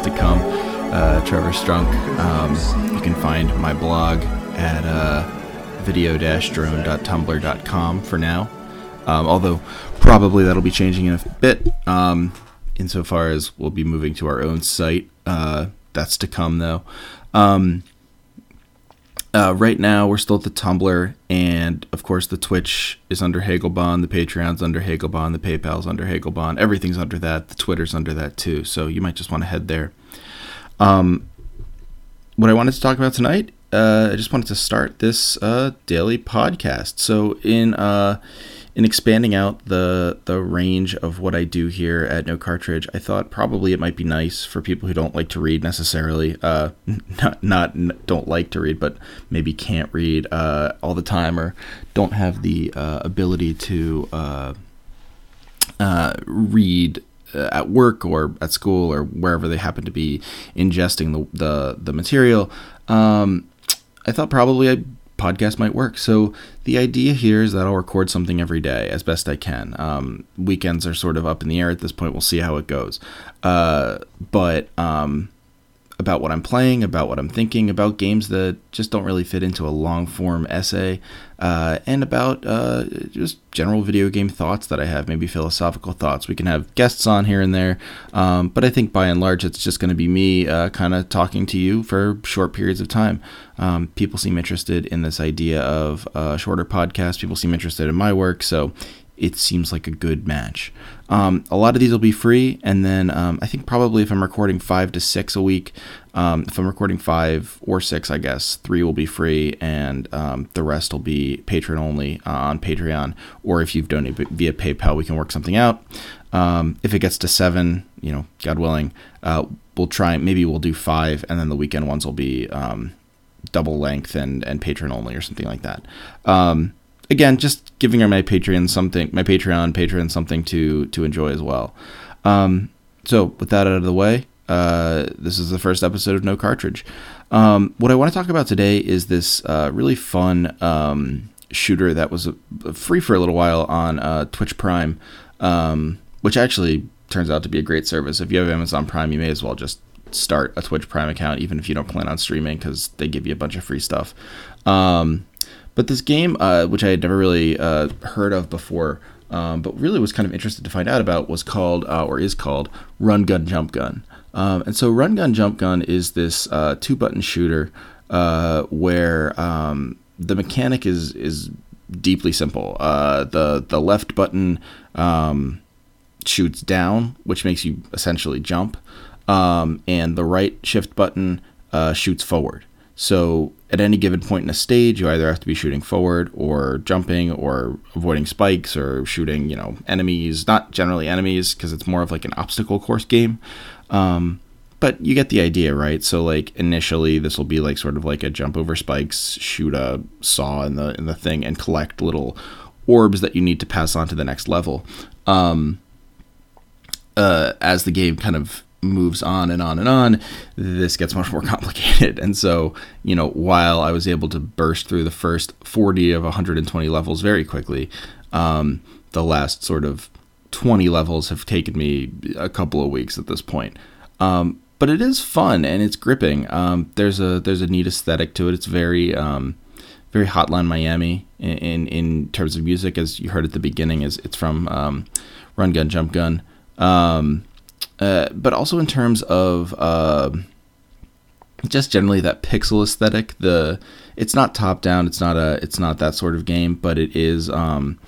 to come, uh, Trevor Strunk. Um, you can find my blog at uh, video-drone.tumblr.com for now, um, although probably that'll be changing in a bit, um, insofar as we'll be moving to our own site. Uh, that's to come, though. Um, uh, right now, we're still at the Tumblr, and of course, the Twitch is under Hagelbon, the Patreon's under Hagelbon, the PayPal's under Hagelbon, everything's under that. The Twitter's under that too, so you might just want to head there. Um, what I wanted to talk about tonight, uh, I just wanted to start this uh, daily podcast. So, in uh, in expanding out the the range of what I do here at No Cartridge, I thought probably it might be nice for people who don't like to read necessarily, uh, not not don't like to read, but maybe can't read uh, all the time or don't have the uh, ability to uh, uh, read uh, at work or at school or wherever they happen to be ingesting the the, the material. Um, I thought probably I podcast might work. So the idea here is that I'll record something every day as best I can. Um, weekends are sort of up in the air at this point. We'll see how it goes. Uh, but um, about what I'm playing, about what I'm thinking, about games that just don't really fit into a long form essay, uh, and about uh, just general video game thoughts that I have, maybe philosophical thoughts. We can have guests on here and there, um, but I think by and large it's just going to be me uh, kind of talking to you for short periods of time. Um, people seem interested in this idea of a shorter podcast, people seem interested in my work, so it seems like a good match. Um, a lot of these will be free, and then um, I think probably if I'm recording five to six a week, um, if I'm recording five or six, I guess three will be free, and um, the rest will be patron only uh, on Patreon. Or if you've donated via PayPal, we can work something out. Um, if it gets to seven, you know, God willing, uh, we'll try. Maybe we'll do five, and then the weekend ones will be um, double length and and patron only or something like that again, just giving our my Patreon something, my Patreon patron something to to enjoy as well. Um, so with that out of the way, uh, this is the first episode of No Cartridge. Um, what I want to talk about today is this uh, really fun um, shooter that was uh, free for a little while on uh, Twitch Prime, um, which actually turns out to be a great service. If you have Amazon Prime, you may as well just start a Twitch Prime account, even if you don't plan on streaming, because they give you a bunch of free stuff. Um, but this game, uh, which I had never really uh, heard of before, um, but really was kind of interested to find out about, was called uh, or is called Run Gun Jump Gun. Um, and so Run Gun Jump Gun is this uh, two button shooter uh, where um, the mechanic is is deeply simple. Uh, the the left button um, shoots down, which makes you essentially jump, um, and the right shift button shoots forward. So at any given point in a stage, you either have to be shooting forward or jumping or avoiding spikes or shooting, you know, enemies. Not generally enemies because it's more of like an obstacle course game. Um, but you get the idea, right? So like initially, this will be like sort of like a jump over spikes, shoot a saw in the in the thing, and collect little orbs that you need to pass on to the next level. Um, uh, as the game kind of moves on and on and on, this gets much more complicated. And so, you know, while I was able to burst through the first 40 of 120 levels very quickly, um, the last sort of 20 levels have taken me a couple of weeks at this point. Um, but it is fun and it's gripping. Um, there's a there's a neat aesthetic to it. It's very um, very Hotline Miami in, in, in terms of music, as you heard at the beginning. Is it's from um, Run Gun Jump Gun. Uh, but also in terms of uh, just generally that pixel aesthetic. The it's not top down. It's not a. It's not that sort of game, but it is. Um,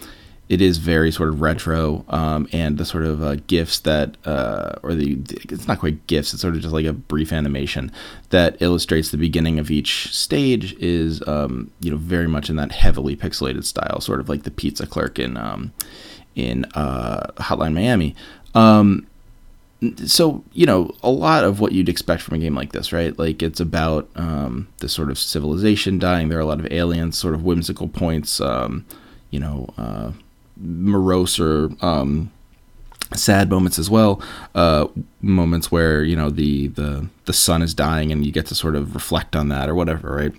it is very sort of retro, um, and the sort of uh, gifs that, uh, or the, it's not quite gifs. It's sort of just like a brief animation that illustrates the beginning of each stage. Is um, you know very much in that heavily pixelated style, sort of like the pizza clerk in um, in uh, Hotline Miami. Um, so you know a lot of what you'd expect from a game like this right? Like it's about um, this sort of civilization dying. There are a lot of aliens sort of whimsical points um, you know uh, morose or um, sad moments as well uh, moments where you know the, the the sun is dying and you get to sort of reflect on that or whatever right?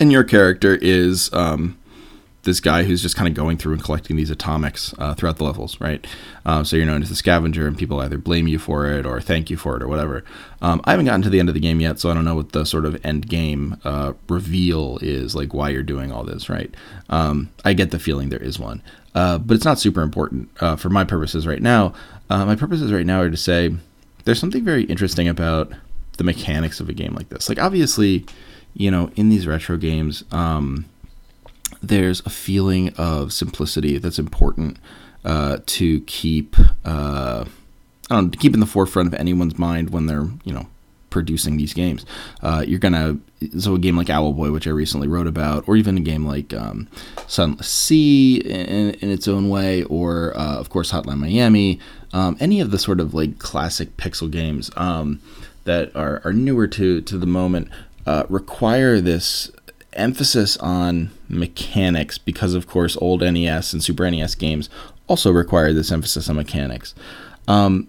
And your character is um, this guy who's just kind of going through and collecting these atomics uh, throughout the levels, right? Um, so you're known as the scavenger, and people either blame you for it or thank you for it or whatever. Um, I haven't gotten to the end of the game yet, so I don't know what the sort of end game uh, reveal is, like why you're doing all this, right? Um, I get the feeling there is one, uh, but it's not super important uh, for my purposes right now. Uh, my purposes right now are to say there's something very interesting about the mechanics of a game like this. Like obviously, you know, in these retro games. Um, there's a feeling of simplicity that's important uh, to keep uh, I don't know, to keep in the forefront of anyone's mind when they're you know producing these games. Uh, you're gonna so a game like Owlboy, which I recently wrote about, or even a game like um, Sunless Sea in, in, its own way, or uh, of course Hotline Miami. Um, any of the sort of like classic pixel games um, that are, are newer to to the moment uh, require this emphasis on mechanics because, of course, old NES and Super NES games also require this emphasis on mechanics. Um,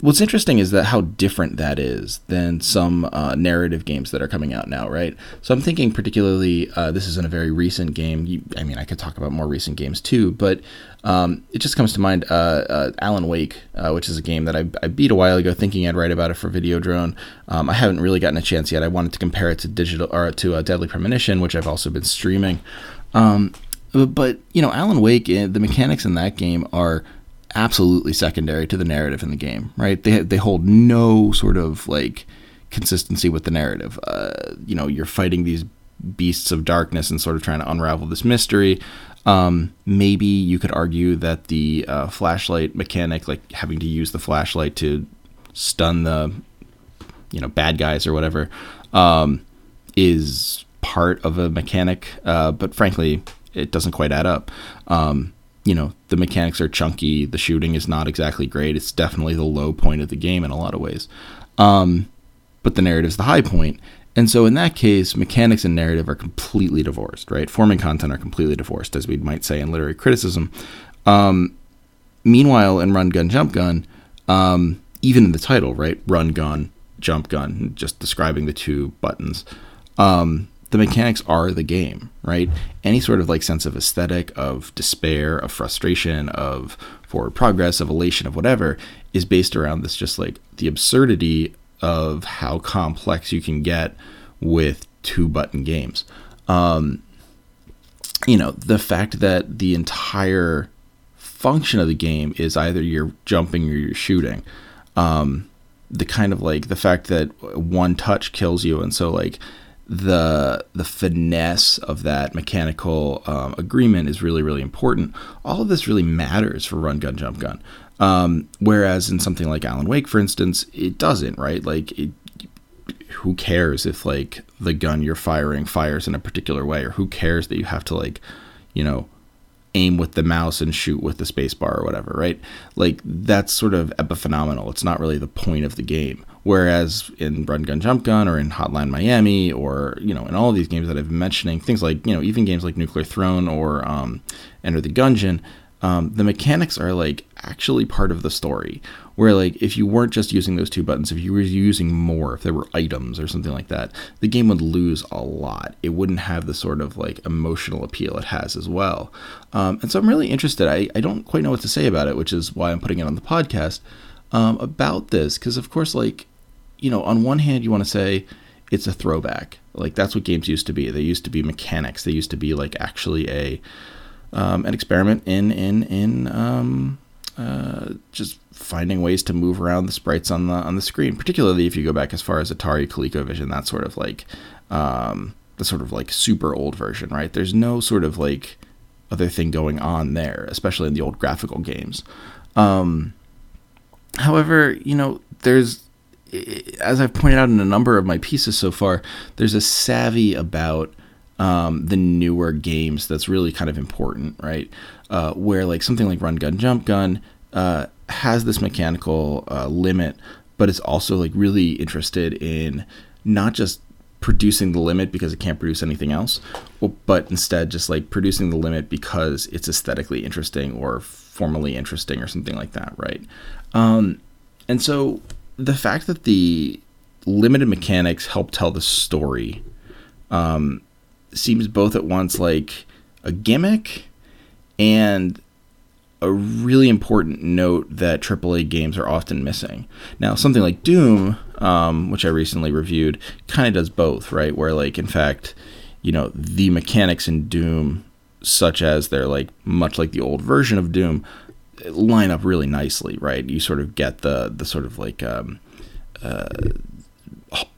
what's interesting is that how different that is than some uh, narrative games that are coming out now, right? So I'm thinking particularly uh, this isn't a very recent game. You, I mean, I could talk about more recent games too, but um, it just comes to mind uh, uh Alan Wake, uh, which is a game that I, I, beat a while ago, thinking I'd write about it for Videodrone. Um, I haven't really gotten a chance yet. I wanted to compare it to digital or to uh, Deadly Premonition, which I've also been streaming. Um, but you know, Alan Wake, the mechanics in that game are absolutely secondary to the narrative in the game, right? They they hold no sort of like consistency with the narrative. Uh, you know, you're fighting these beasts of darkness and sort of trying to unravel this mystery. Um, maybe you could argue that the uh, flashlight mechanic, like having to use the flashlight to stun the you know bad guys or whatever, um, is part of a mechanic. Uh, but frankly, it doesn't quite add up. Um, you know, the mechanics are chunky. The shooting is not exactly great. It's definitely the low point of the game in a lot of ways. Um, but the narrative is the high point. And so in that case, mechanics and narrative are completely divorced, right? Form and content are completely divorced, as we might say in literary criticism. Um, meanwhile, in Run Gun Jump Gun, um, even in the title, right? Run Gun, Jump Gun, just describing the two buttons. Um, the mechanics are the game, right? Any sort of like sense of aesthetic, of despair, of frustration, of forward progress, of elation, of whatever, is based around this just like the absurdity of how complex you can get with two button games. Um, you know, the fact that the entire function of the game is either you're jumping or you're shooting. Um, the kind of like the fact that one touch kills you, and so like the the finesse of that mechanical um, agreement is really really important. All of this really matters for Run Gun Jump Gun. Um, whereas in something like Alan Wake, for instance, it doesn't. Right? Like, it, who cares if like the gun you're firing fires in a particular way, or who cares that you have to like, you know, aim with the mouse and shoot with the spacebar or whatever, right? Like that's sort of epiphenomenal. It's not really the point of the game. Whereas in Run Gun Jump Gun or in Hotline Miami or you know in all of these games that I've been mentioning, things like you know even games like Nuclear Throne or um, Enter the Gungeon, um, the mechanics are like actually part of the story. Where like if you weren't just using those two buttons, if you were using more, if there were items or something like that, the game would lose a lot. It wouldn't have the sort of like emotional appeal it has as well. Um, and so I'm really interested. I, I don't quite know what to say about it, which is why I'm putting it on the podcast um, about this because of course like you know, on one hand, you want to say it's a throwback. Like that's what games used to be. They used to be mechanics. They used to be like actually a um, an experiment in in in um, uh, just finding ways to move around the sprites on the on the screen. Particularly if you go back as far as Atari ColecoVision, that sort of like um, the sort of like super old version, right? There's no sort of like other thing going on there, especially in the old graphical games. Um, however, you know, there's as I've pointed out in a number of my pieces so far, there's a savvy about um, the newer games that's really kind of important, right? Uh, where like something like Run Gun Jump Gun uh, has this mechanical uh, limit, but it's also like really interested in not just producing the limit because it can't produce anything else, but instead just like producing the limit because it's aesthetically interesting or formally interesting or something like that, right? Um, and so the fact that the limited mechanics help tell the story um, seems both at once like a gimmick and a really important note that AAA games are often missing. Now, something like Doom, um, which I recently reviewed, kind of does both, right? Where, like, in fact, you know, the mechanics in Doom, such as they're like much like the old version of Doom, line up really nicely, right? You sort of get the the sort of like um, uh,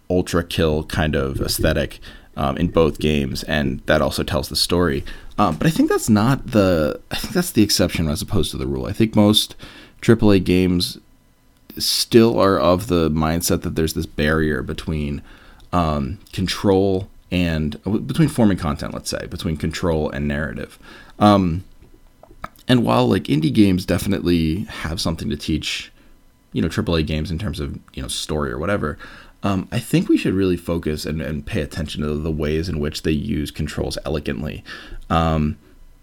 ultra kill kind of aesthetic um, in both games, and that also tells the story. Um, but I think that's not the. I think that's the exception as opposed to the rule. I think most AAA games still are of the mindset that there's this barrier between um, control and between form and content, let's say, between control and narrative. Um, and while like indie games definitely have something to teach, you know, AAA games in terms of you know story or whatever, um, I think we should really focus and, and, pay attention to the ways in which they use controls elegantly. Um,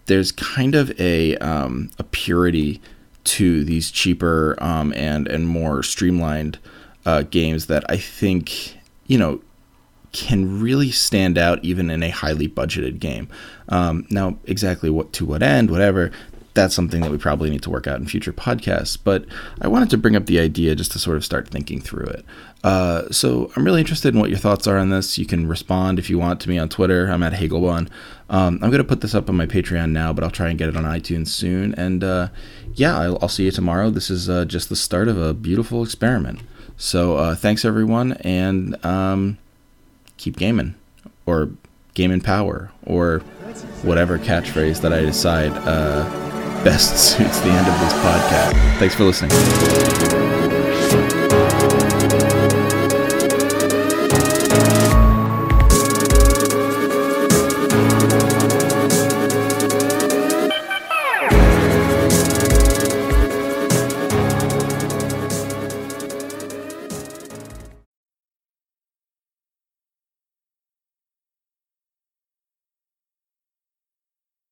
there's kind of a um, a purity to these cheaper um, and and more streamlined uh, games that I think you know can really stand out even in a highly budgeted game. Um, now, exactly what to what end, whatever, that's something that we probably need to work out in future podcasts. But I wanted to bring up the idea just to sort of start thinking through it. Uh, so I'm really interested in what your thoughts are on this. You can respond if you want to me on Twitter. I'm at Hagelbon. Um, I'm going to put this up on my Patreon now, but I'll try and get it on iTunes soon. And uh, yeah, I'll, I'll, see you tomorrow. This is uh, just the start of a beautiful experiment. So uh, thanks, everyone, and um, keep gaming or gaming power or whatever catchphrase that I decide uh, best suits the end of this podcast. Thanks for listening.